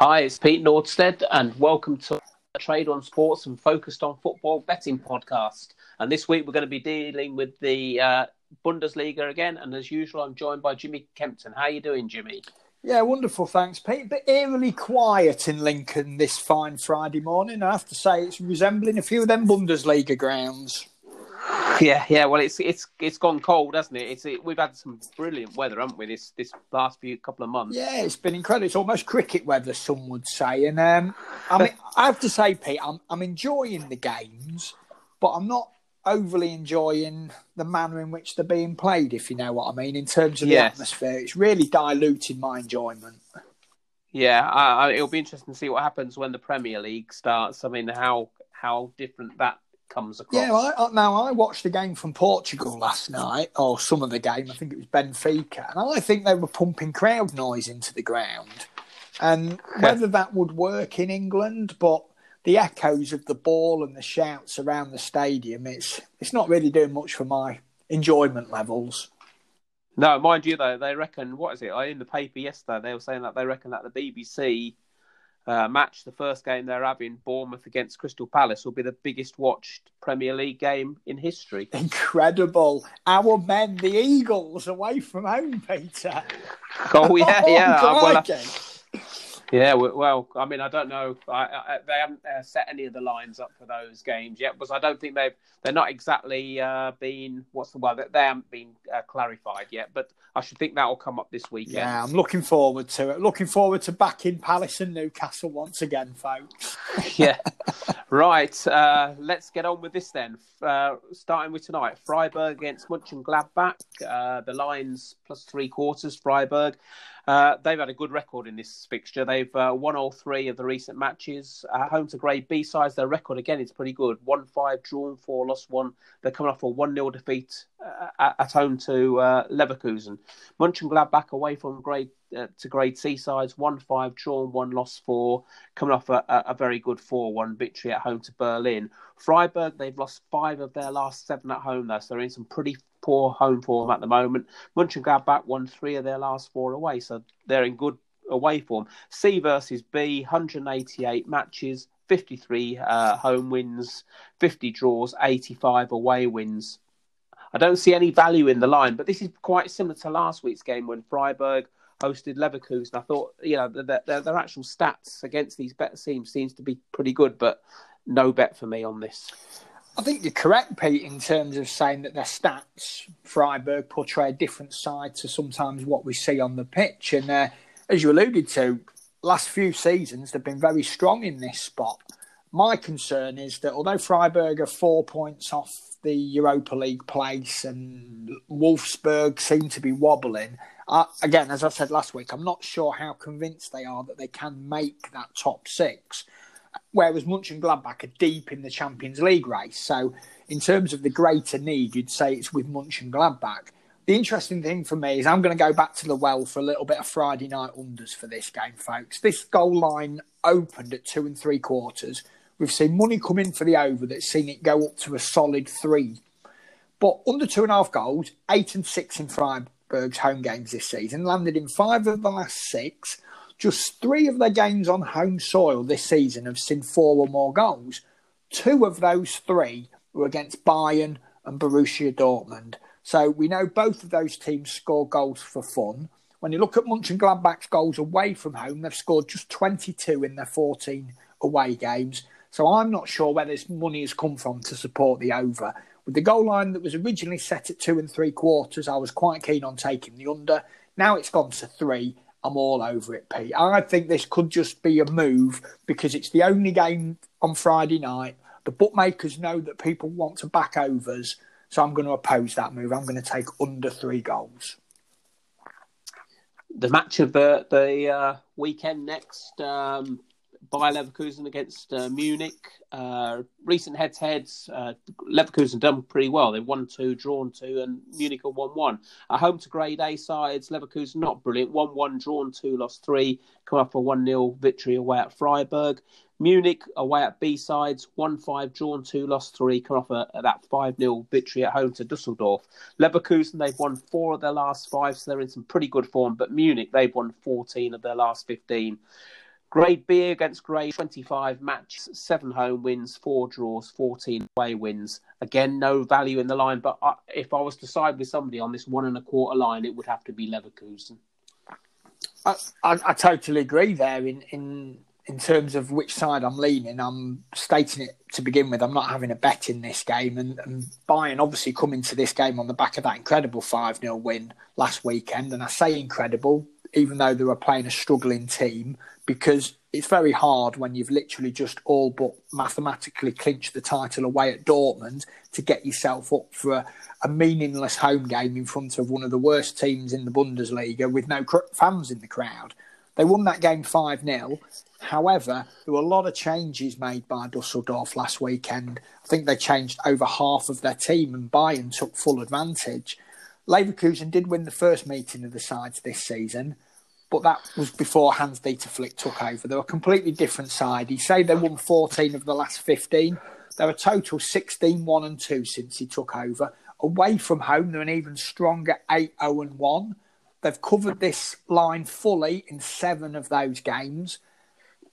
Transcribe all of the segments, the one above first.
Hi, it's Pete Nordsted, and welcome to Trade on Sports and Focused on Football Betting podcast. And this week we're going to be dealing with the uh, Bundesliga again. And as usual, I'm joined by Jimmy Kempton. How are you doing, Jimmy? Yeah, wonderful. Thanks, Pete. But eerily quiet in Lincoln this fine Friday morning. I have to say, it's resembling a few of them Bundesliga grounds. Yeah, yeah. Well, it's it's it's gone cold, hasn't it? It's it, we've had some brilliant weather, haven't we? This this last few couple of months. Yeah, it's been incredible. It's almost cricket weather, some would say. And um, I mean, I have to say, Pete, I'm I'm enjoying the games, but I'm not overly enjoying the manner in which they're being played. If you know what I mean, in terms of Yes. the atmosphere, it's really diluting my enjoyment. Yeah, I, I, it'll be interesting to see what happens when the Premier League starts. I mean, how how different that comes across. Yeah, I, I, now I watched the game from Portugal last night, or some of the game. I think it was Benfica, and I think they were pumping crowd noise into the ground. And whether that would work in England, but the echoes of the ball and the shouts around the stadium, it's it's not really doing much for my enjoyment levels. No, mind you though, they reckon what is it? I in the paper yesterday they were saying that they reckon that the BBC uh, match, the first game they're having, Bournemouth against Crystal Palace, will be the biggest watched Premier League game in history. Incredible! Our men, the Eagles, away from home, Peter. Oh yeah, yeah. Oh, well, crikey. Yeah. Well, I mean, I don't know. I, I, they haven't uh, set any of the lines up for those games yet, because I don't think they've. They're not exactly uh, been. What's the word? They- They haven't been uh, clarified yet, but I should think that will come up this weekend. Yeah, I'm looking forward to it. Looking forward to backing Palace and Newcastle once again, folks. yeah. Right. Uh, let's get on with this then. Uh, starting with tonight, Freiburg against Mönchengladbach. Uh, the lines plus three quarters. Freiburg. Uh, they've had a good record in this fixture. They've uh, won all three of the recent matches. Uh, home to Grade B sides, their record again is pretty good. One five, drawn four, lost one. They're coming off a one 0 defeat uh, at, at home to uh, Leverkusen. Mönchengladbach away from Grade uh, to Grade C sides, one five, drawn one, lost four coming off a, a, very good 4 1 victory at home to Berlin. Freiburg, they've lost five of their last seven at home, though, so they're in some pretty poor home form at the moment. Mönchengladbach won three of their last four away, so they're in good away form. C versus B, 188 matches, 53 uh, home wins, 50 draws, 85 away wins. I don't see any value in the line, but this is quite similar to last week's game when Freiburg hosted Leverkusen. I thought, you know, their, their, their actual stats against these better teams seems to be pretty good, but no bet for me on this. I think you're correct, Pete, in terms of saying that their stats, Freiburg, portray a different side to sometimes what we see on the pitch. And uh, as you alluded to, last few seasons they've been very strong in this spot. My concern is that although Freiburg are four points off the Europa League place and Wolfsburg seem to be wobbling, again, as I said last week, I'm not sure how convinced they are that they can make that top six. Whereas Mönchengladbach are deep in the Champions League race. So, in terms of the greater need, you'd say it's with Mönchengladbach. The interesting thing for me is I'm going to go back to the well for a little bit of Friday night unders for this game, folks. This goal line opened at two and three quarters. We've seen money come in for the over that's seen it go up to a solid three. But under two and a half goals, eight and six in Freiburg's home games this season, landed in five of the last six. Just three of their games on home soil this season have seen four or more goals. Two of those three were against Bayern and Borussia Dortmund. So we know both of those teams score goals for fun. When you look at Munch and Mönchengladbach's goals away from home, they've scored just 22 in their 14 away games. So I'm not sure where this money has come from to support the over. With the goal line that was originally set at two and three quarters, I was quite keen on taking the under. Now it's gone to three. I'm all over it, Pete. I think this could just be a move because it's the only game on Friday night. The bookmakers know that people want to back overs, so I'm going to oppose that move. I'm going to take under three goals. The match of the, the uh, weekend next, um, Bayer Leverkusen against uh, Munich. Uh, recent head to heads, uh, Leverkusen done pretty well. They won two, drawn two, and Munich are 1 1. At home to grade A sides, Leverkusen not brilliant. 1 1, drawn two, lost three. Come up a 1 0 victory away at Freiburg. Munich away at B sides, 1 5, drawn 2, lost 3, come off a, that 5 0 victory at home to Dusseldorf. Leverkusen, they've won four of their last five, so they're in some pretty good form. But Munich, they've won 14 of their last 15. Grade B against Grade 25 matches, seven home wins, four draws, 14 away wins. Again, no value in the line, but I, if I was to side with somebody on this one and a quarter line, it would have to be Leverkusen. I, I, I totally agree there in, in in terms of which side I'm leaning. I'm stating it to begin with. I'm not having a bet in this game, and, and Bayern obviously coming to this game on the back of that incredible 5 0 win last weekend. And I say incredible, even though they were playing a struggling team, because it's very hard when you've literally just all but mathematically clinched the title away at Dortmund to get yourself up for a, a meaningless home game in front of one of the worst teams in the Bundesliga with no cr- fans in the crowd. They won that game 5 0. However, there were a lot of changes made by Dusseldorf last weekend. I think they changed over half of their team, and Bayern took full advantage. Leverkusen did win the first meeting of the sides this season, but that was before Hans Dieter Flick took over. They're a completely different side. He said they won 14 of the last 15. They're a total 16 1 and 2 since he took over. Away from home, they're an even stronger 8 0 and 1. They've covered this line fully in seven of those games.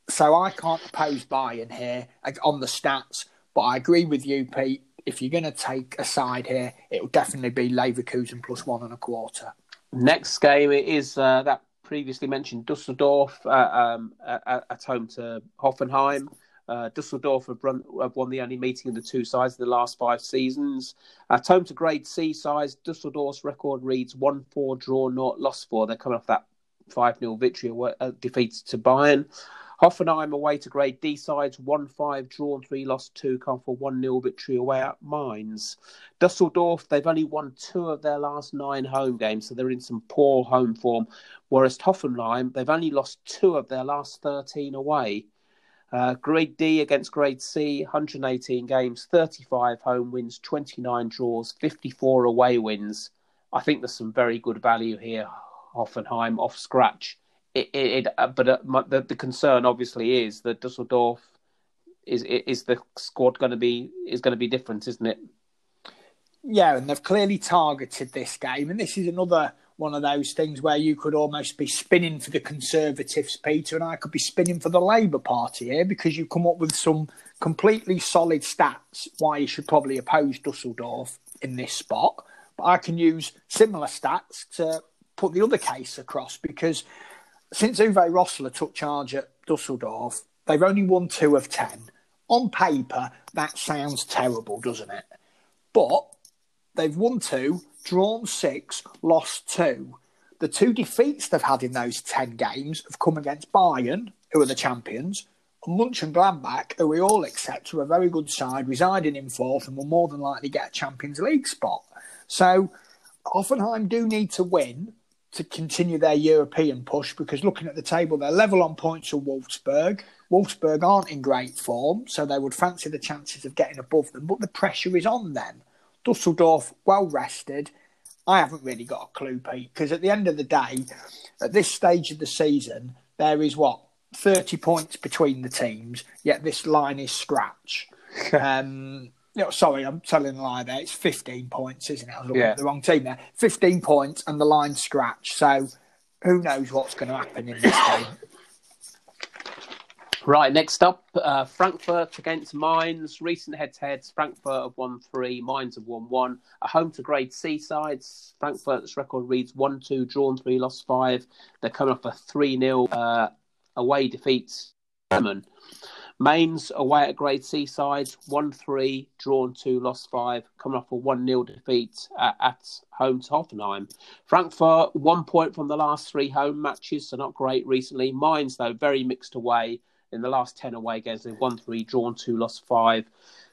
So I can't oppose Bayern here uh, on the stats, but I agree with you, Pete. If you're going to take a side here, it will definitely be Leverkusen plus one and a quarter. Next game is uh, that previously mentioned Dusseldorf uh, um, at, at, home to Hoffenheim. Uh, Dusseldorf have, run, have, won the only meeting of the two sides in the last five seasons. At home to Grade C sides, Dusseldorf's record reads 1 4 draw, not lost 4. They're coming off that 5 0 victory uh, defeat to Bayern. Hoffenheim away to Grade D sides, 1 5 drawn, 3 lost 2, come for 1 0 victory away at Mainz. Dusseldorf, they've only won two of their last nine home games, so they're in some poor home form. Whereas Hoffenheim, they've only lost two of their last 13 away. Uh, grade D against Grade C, 118 games, 35 home wins, 29 draws, 54 away wins. I think there's some very good value here. Hoffenheim off scratch. It, it, it uh, but uh, my, the, the concern obviously is that Dusseldorf is is the squad going to be is going to be different, isn't it? Yeah, and they've clearly targeted this game, and this is another one of those things where you could almost be spinning for the Conservatives, Peter, and I could be spinning for the Labour Party here because you come up with some completely solid stats why you should probably oppose Dusseldorf in this spot. But I can use similar stats to put the other case across because since Uwe Rosler took charge at Dusseldorf, they've only won two of ten. On paper, that sounds terrible, doesn't it? But they've won two drawn six, lost two. The two defeats they've had in those 10 games have come against Bayern, who are the champions, and Mönchengladbach, who we all accept are a very good side, residing in fourth and will more than likely get a Champions League spot. So Hoffenheim do need to win to continue their European push because looking at the table, they're level on points with Wolfsburg. Wolfsburg aren't in great form, so they would fancy the chances of getting above them, but the pressure is on them. Dusseldorf, well rested. I haven't really got a clue, Pete, because at the end of the day, at this stage of the season, there is what 30 points between the teams, yet this line is scratch. um, you know, sorry, I'm telling a lie there. It's 15 points, isn't it? I was looking yeah. at the wrong team there. 15 points and the line scratch. So who knows what's going to happen in this game? Right, next up, uh, Frankfurt against Mainz. Recent head-to-heads, Frankfurt have won three, Mainz have won one. At home to Grade C sides, Frankfurt's record reads 1-2, drawn three, lost five. They're coming off a 3-0 uh, away defeat. Mainz away at Grade C sides, 1-3, drawn two, lost five. Coming off a 1-0 defeat at, at home to Hoffenheim. Frankfurt, one point from the last three home matches, so not great recently. Mainz, though, very mixed away in the last 10 away games. They've won three, drawn two, lost five.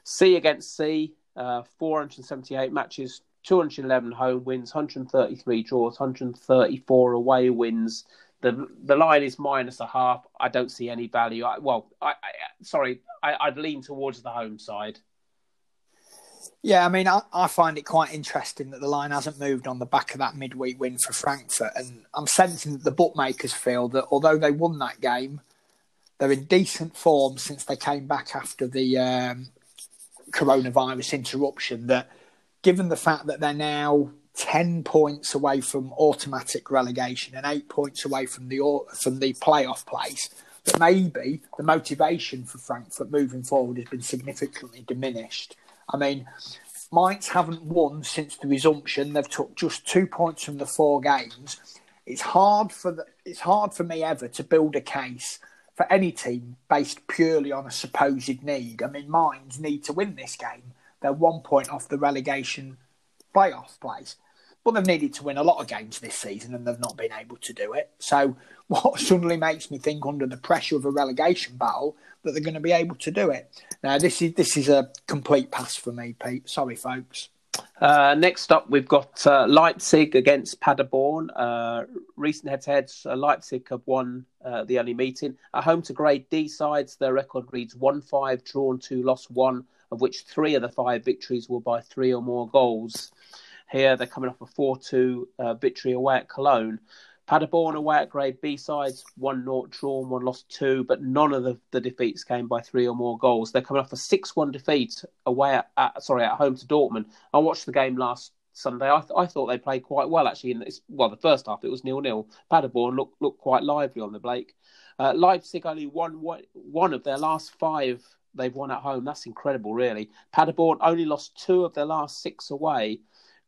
C against C, uh, 478 matches, 211 home wins, 133 draws, 134 away wins. The the line is minus a half. I don't see any value. I, well, I, I sorry, I, would lean towards the home side. Yeah, I mean, I, I, find it quite interesting that the line hasn't moved on the back of that midweek win for Frankfurt, and I'm sensing that the bookmakers feel that although they won that game, they're in decent form since they came back after the um, coronavirus interruption. That, given the fact that they're now ten points away from automatic relegation and eight points away from the from the playoff place, that maybe the motivation for Frankfurt moving forward has been significantly diminished. I mean, Mainz haven't won since the resumption. They've took just two points from the four games. It's hard for the, it's hard for me ever to build a case for any team based purely on a supposed need. I mean, Mainz need to win this game. They're one point off the relegation playoff place. But they've needed to win a lot of games this season and they've not been able to do it. So, what suddenly makes me think, under the pressure of a relegation battle, that they're going to be able to do it. Now, this is this is a complete pass for me, Pete. Sorry, folks. Uh, next up, we've got uh, Leipzig against Paderborn. Uh, recent head-to-heads, uh, Leipzig have won uh, the only meeting. At home to Grade D sides, their record reads 1-5, drawn 2, lost 1, of which three of the five victories were by three or more goals. Here, they're coming off a 4-2 uh, victory away at Cologne. Paderborn away at grade B sides, one not drawn, one lost two, but none of the, the defeats came by three or more goals. They're coming off a six-one defeat away at, at, sorry at home to Dortmund. I watched the game last Sunday. I, th- I thought they played quite well actually. In this, well, the first half it was nil-nil. Paderborn looked looked quite lively on the Blake. Uh, Leipzig only won one of their last five they've won at home. That's incredible, really. Paderborn only lost two of their last six away.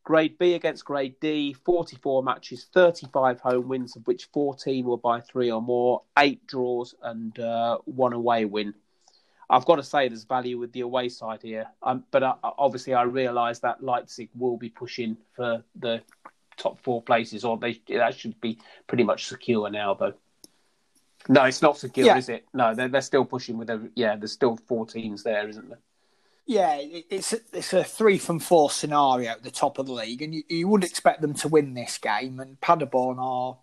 Grade B against Grade D, 44 matches, 35 home wins, of which 14 were by three or more, eight draws, and uh, one away win. I've got to say there's value with the away side here, um, but uh, obviously I realise that Leipzig will be pushing for the top four places, or they that should be pretty much secure now, though. No, it's not secure, yeah. is it? No, they're they're still pushing with every, yeah. There's still four teams there, isn't there? Yeah, it's a, it's a three from four scenario at the top of the league, and you, you would expect them to win this game. And Paderborn are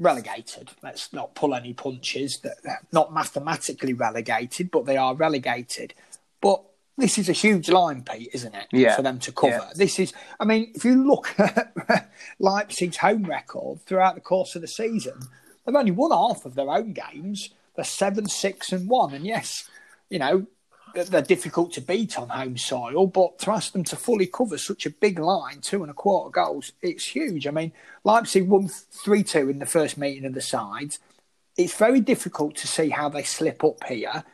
relegated. Let's not pull any punches. They're not mathematically relegated, but they are relegated. But this is a huge line, Pete, isn't it? Yeah. For them to cover. Yeah. This is, I mean, if you look at Leipzig's home record throughout the course of the season, they've only won half of their own games. They're seven, six, and one. And yes, you know, they're difficult to beat on home soil, but to ask them to fully cover such a big line, two and a quarter goals, it's huge. I mean, Leipzig won 3 2 in the first meeting of the sides. It's very difficult to see how they slip up here,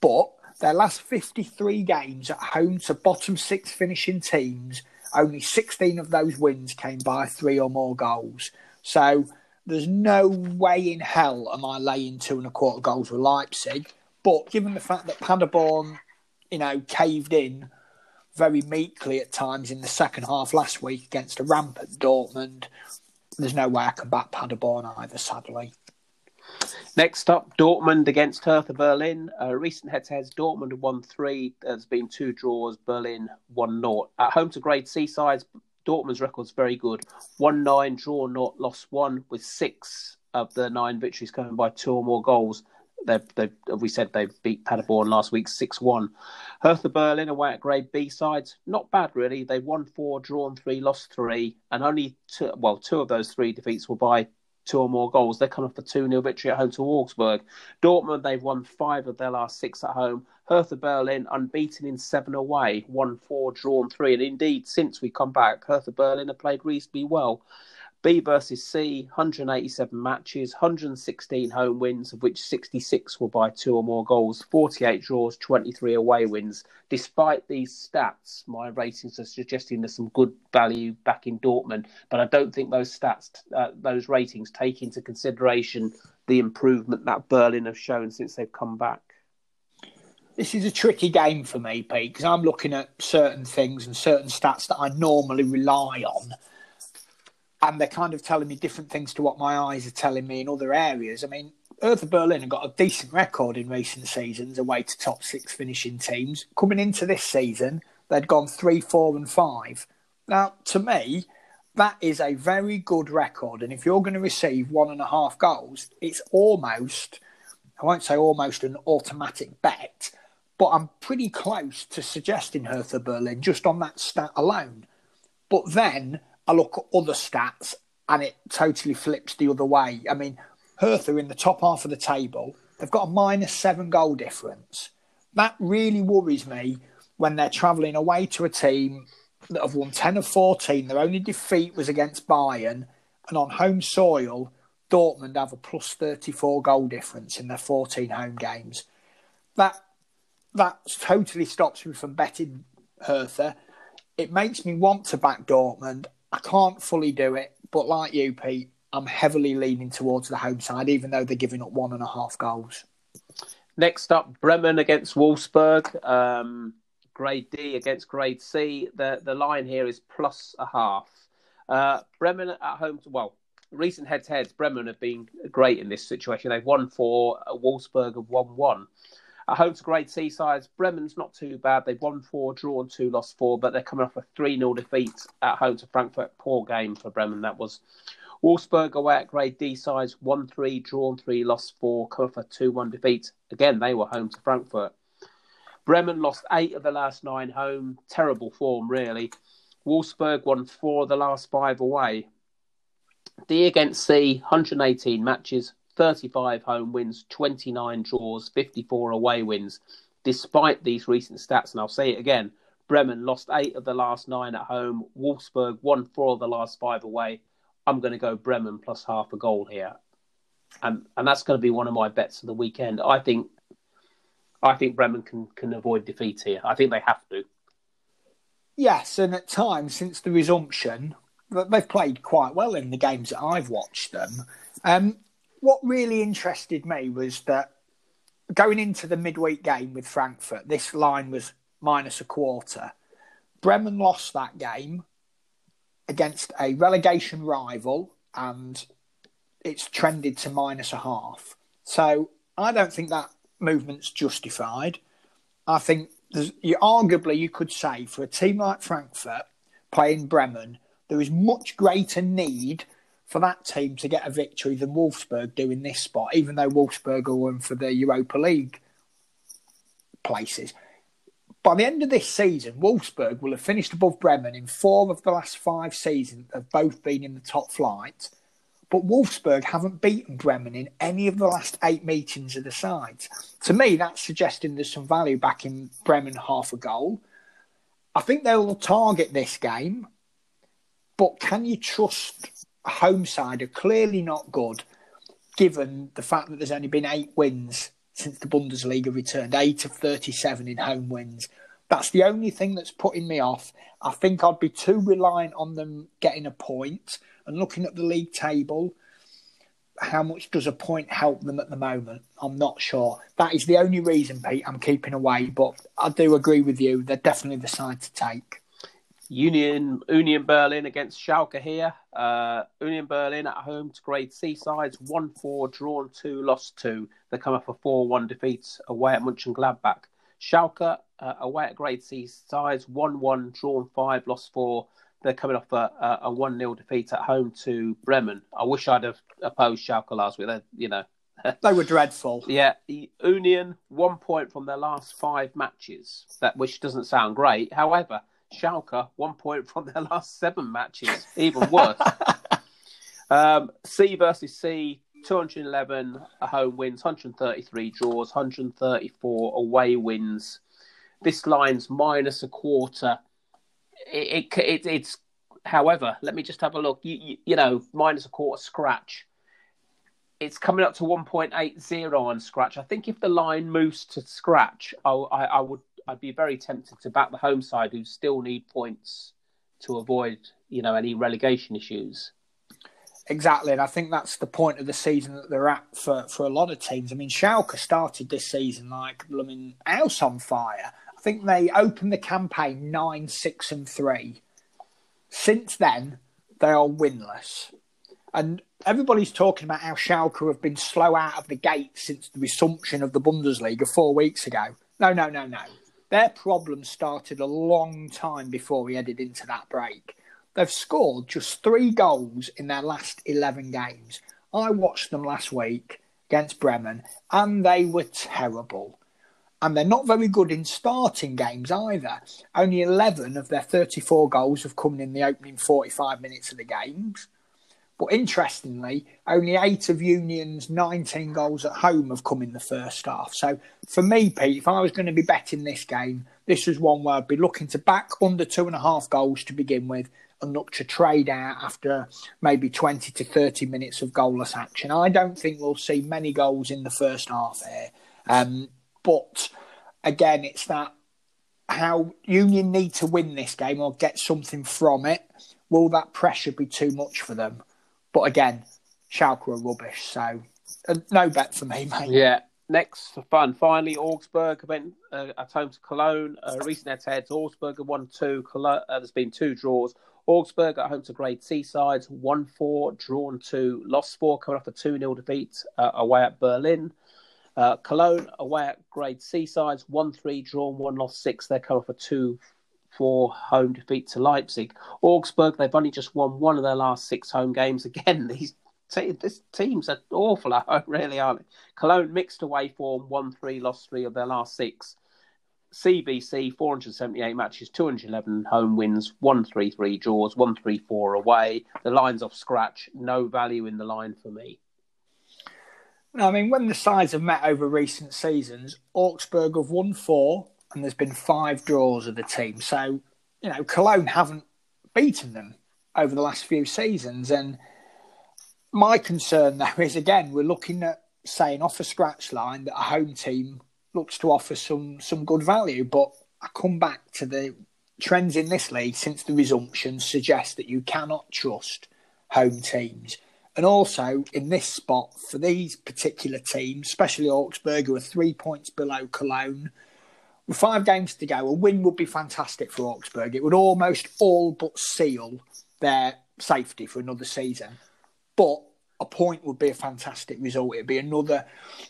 but their last 53 games at home to bottom six finishing teams, only 16 of those wins came by three or more goals. So there's no way in hell am I laying two and a quarter goals with Leipzig. But given the fact that Paderborn you know, caved in very meekly at times in the second half last week against a rampant Dortmund. There's no way I can back Paderborn either, sadly. Next up, Dortmund against Hertha Berlin. Uh, recent head-to-heads, Dortmund have won three. There's been two draws. Berlin one naught. At home to Grade C sides, Dortmund's record's very good. One nine, draw naught, lost one, with six of the nine victories coming by two or more goals. They've, they've, uh, we said they beat Paderborn last week 6 1. Hertha Berlin away at grade B sides, not bad really. They won four, drawn three, lost three, and only two, well, two of those three defeats were by two or more goals. They're coming off a 2 0 victory at home to Augsburg. Dortmund, they've won five of their last six at home. Hertha Berlin, unbeaten in seven away, won four, drawn three. And indeed, since we come back, Hertha Berlin have played reasonably well. B versus C, 187 matches, 116 home wins, of which 66 were by two or more goals, 48 draws, 23 away wins. Despite these stats, my ratings are suggesting there's some good value back in Dortmund, but I don't think those stats, uh, those ratings take into consideration the improvement that Berlin have shown since they've come back. This is a tricky game for me, Pete, because I'm looking at certain things and certain stats that I normally rely on and they're kind of telling me different things to what my eyes are telling me in other areas. I mean, Hertha Berlin have got a decent record in recent seasons away to top six finishing teams. Coming into this season, they'd gone three, four, and five. Now, to me, that is a very good record. And if you're going to receive one and a half goals, it's almost, I won't say almost an automatic bet, but I'm pretty close to suggesting Hertha Berlin just on that stat alone. But then I look at other stats and it totally flips the other way. I mean, Hertha in the top half of the table, they've got a minus seven goal difference. That really worries me when they're travelling away to a team that have won 10 of 14. Their only defeat was against Bayern. And on home soil, Dortmund have a plus 34 goal difference in their 14 home games. That that totally stops me from betting Hertha. It makes me want to back Dortmund. I can't fully do it, but like you, Pete, I'm heavily leaning towards the home side, even though they're giving up one and a half goals. Next up, Bremen against Wolfsburg. Um, grade D against grade C. The the line here is plus a half. Uh, Bremen at home. To, well, recent head to heads, Bremen have been great in this situation. They've won four. Wolfsburg have won one. At home to grade C sides, Bremen's not too bad. They've won four, drawn two, lost four, but they're coming off a 3 0 defeat at home to Frankfurt. Poor game for Bremen, that was. Wolfsburg away at grade D sides, 1 3, drawn 3, lost 4, come off a 2 1 defeat. Again, they were home to Frankfurt. Bremen lost eight of the last nine home. Terrible form, really. Wolfsburg won four of the last five away. D against C, 118 matches, 35 home wins, 29 draws, 54 away wins. Despite these recent stats, and I'll say it again, Bremen lost eight of the last nine at home. Wolfsburg won four of the last five away. I'm going to go Bremen plus half a goal here, and and that's going to be one of my bets of the weekend. I think, I think Bremen can can avoid defeat here. I think they have to. Yes, and at times since the resumption, they've played quite well in the games that I've watched them. Um, what really interested me was that going into the midweek game with Frankfurt, this line was minus a quarter. Bremen lost that game against a relegation rival and it's trended to minus a half. So I don't think that movement's justified. I think you, arguably you could say for a team like Frankfurt playing Bremen, there is much greater need for that team to get a victory than Wolfsburg do in this spot, even though Wolfsburg are one for the Europa League places. By the end of this season, Wolfsburg will have finished above Bremen in four of the last five seasons, have both been in the top flight. But Wolfsburg haven't beaten Bremen in any of the last eight meetings of the sides. To me, that's suggesting there's some value back in Bremen half a goal. I think they'll target this game, but can you trust home side are clearly not good, given the fact that there's only been eight wins since the Bundesliga returned, eight of 37 in home wins. That's the only thing that's putting me off. I think I'd be too reliant on them getting a point. point and looking at the league table. How much does a point help them at the moment? I'm not sure. That is the only reason, Pete, I'm keeping away. But I do agree with you. They're definitely the side to take. Union Union Berlin against Schalke here. Uh, Union Berlin at home to grade C sides, 1 4, drawn 2, lost 2. They come off a 4 1 defeat away at Munchen Mönchengladbach. Schalke uh, away at grade C sides, 1 1, drawn 5, lost 4. They're coming off a 1 0 defeat at home to Bremen. I wish I'd have opposed Schalke last week. They, you know, they were dreadful. Yeah, Union one point from their last five matches. That which doesn't sound great. However, Schalke one point from their last seven matches, even worse. um, C versus C, 211 home wins, 133 draws, 134 away wins. This line's minus a quarter. It, it, it, it's, however, let me just have a look. You, you, you know, minus a quarter scratch. It's coming up to 1.80 on scratch. I think if the line moves to scratch, I, I, I would I'd be very tempted to back the home side who still need points to avoid, you know, any relegation issues. Exactly, and I think that's the point of the season that they're at for, for a lot of teams. I mean, Schalke started this season like blooming house on fire. I think they opened the campaign nine, six, and three. Since then, they are winless, and everybody's talking about how Schalke have been slow out of the gate since the resumption of the Bundesliga four weeks ago. No, no, no, no. Their problems started a long time before we headed into that break. They've scored just three goals in their last 11 games. I watched them last week against Bremen and they were terrible. And they're not very good in starting games either. Only 11 of their 34 goals have come in the opening 45 minutes of the games. But interestingly, only eight of Union's 19 goals at home have come in the first half. So for me, Pete, if I was going to be betting this game, this was one where I'd be looking to back under two and a half goals to begin with and look to trade out after maybe 20 to 30 minutes of goalless action. I don't think we'll see many goals in the first half here. Um, but again, it's that how Union need to win this game or get something from it. Will that pressure be too much for them? But again, Schalke are rubbish, so uh, no bet for me, mate. Yeah. Next for fun, finally, Augsburg went uh, at home to Cologne. Uh, recent head-to-heads, Augsburg have won two. Cologne, uh, there's been two draws. Augsburg at home to Grade C sides, 1 4, drawn 2, lost 4, coming off a 2 0 defeat uh, away at Berlin. Uh, Cologne away at Grade C sides, 1 3, drawn 1, lost 6. They're coming off a 2 4 home defeat to Leipzig. Augsburg, they've only just won one of their last six home games. Again, these this teams are awful at home, really, aren't they? Cologne mixed away form, 1 3, lost 3 of their last six. CBC 478 matches, 211 home wins, 133 draws, 134 away. The line's off scratch. No value in the line for me. I mean, when the sides have met over recent seasons, Augsburg have won four and there's been five draws of the team. So, you know, Cologne haven't beaten them over the last few seasons. And my concern, though, is again, we're looking at saying off a scratch line that a home team looks to offer some some good value. But I come back to the trends in this league since the resumption suggest that you cannot trust home teams. And also in this spot for these particular teams, especially Augsburg, who are three points below Cologne, five games to go, a win would be fantastic for Augsburg. It would almost all but seal their safety for another season. But a point would be a fantastic result. It'd be another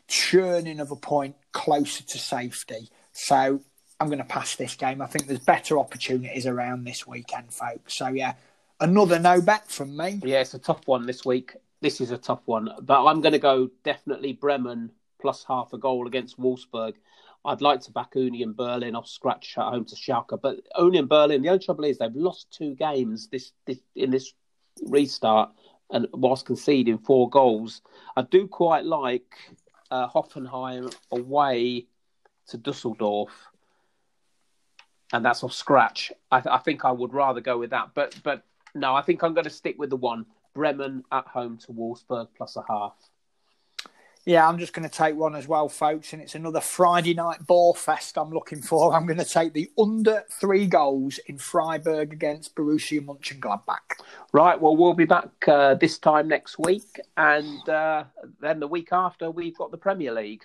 churning of a point closer to safety. So I'm going to pass this game. I think there's better opportunities around this weekend, folks. So yeah, another no bet from me. Yeah, it's a tough one this week. This is a tough one, but I'm going to go definitely Bremen plus half a goal against Wolfsburg. I'd like to back Union Berlin off scratch at home to Schalke, but Union Berlin. The only trouble is they've lost two games this, this in this restart and whilst conceding four goals. I do quite like uh, Hoffenheim away to Dusseldorf, and that's off scratch. I, th- I, think I would rather go with that, but but no, I think I'm going to stick with the one Bremen at home to Wolfsburg plus a half. Yeah, I'm just going to take one as well, folks, and it's another Friday night ball fest I'm looking for. I'm going to take the under three goals in Freiburg against Borussia Mönchengladbach. Right, well, we'll be back uh, this time next week, and uh, then the week after, we've got the Premier League.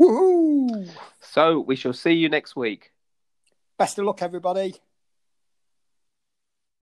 Woohoo! So we shall see you next week. Best of luck, everybody.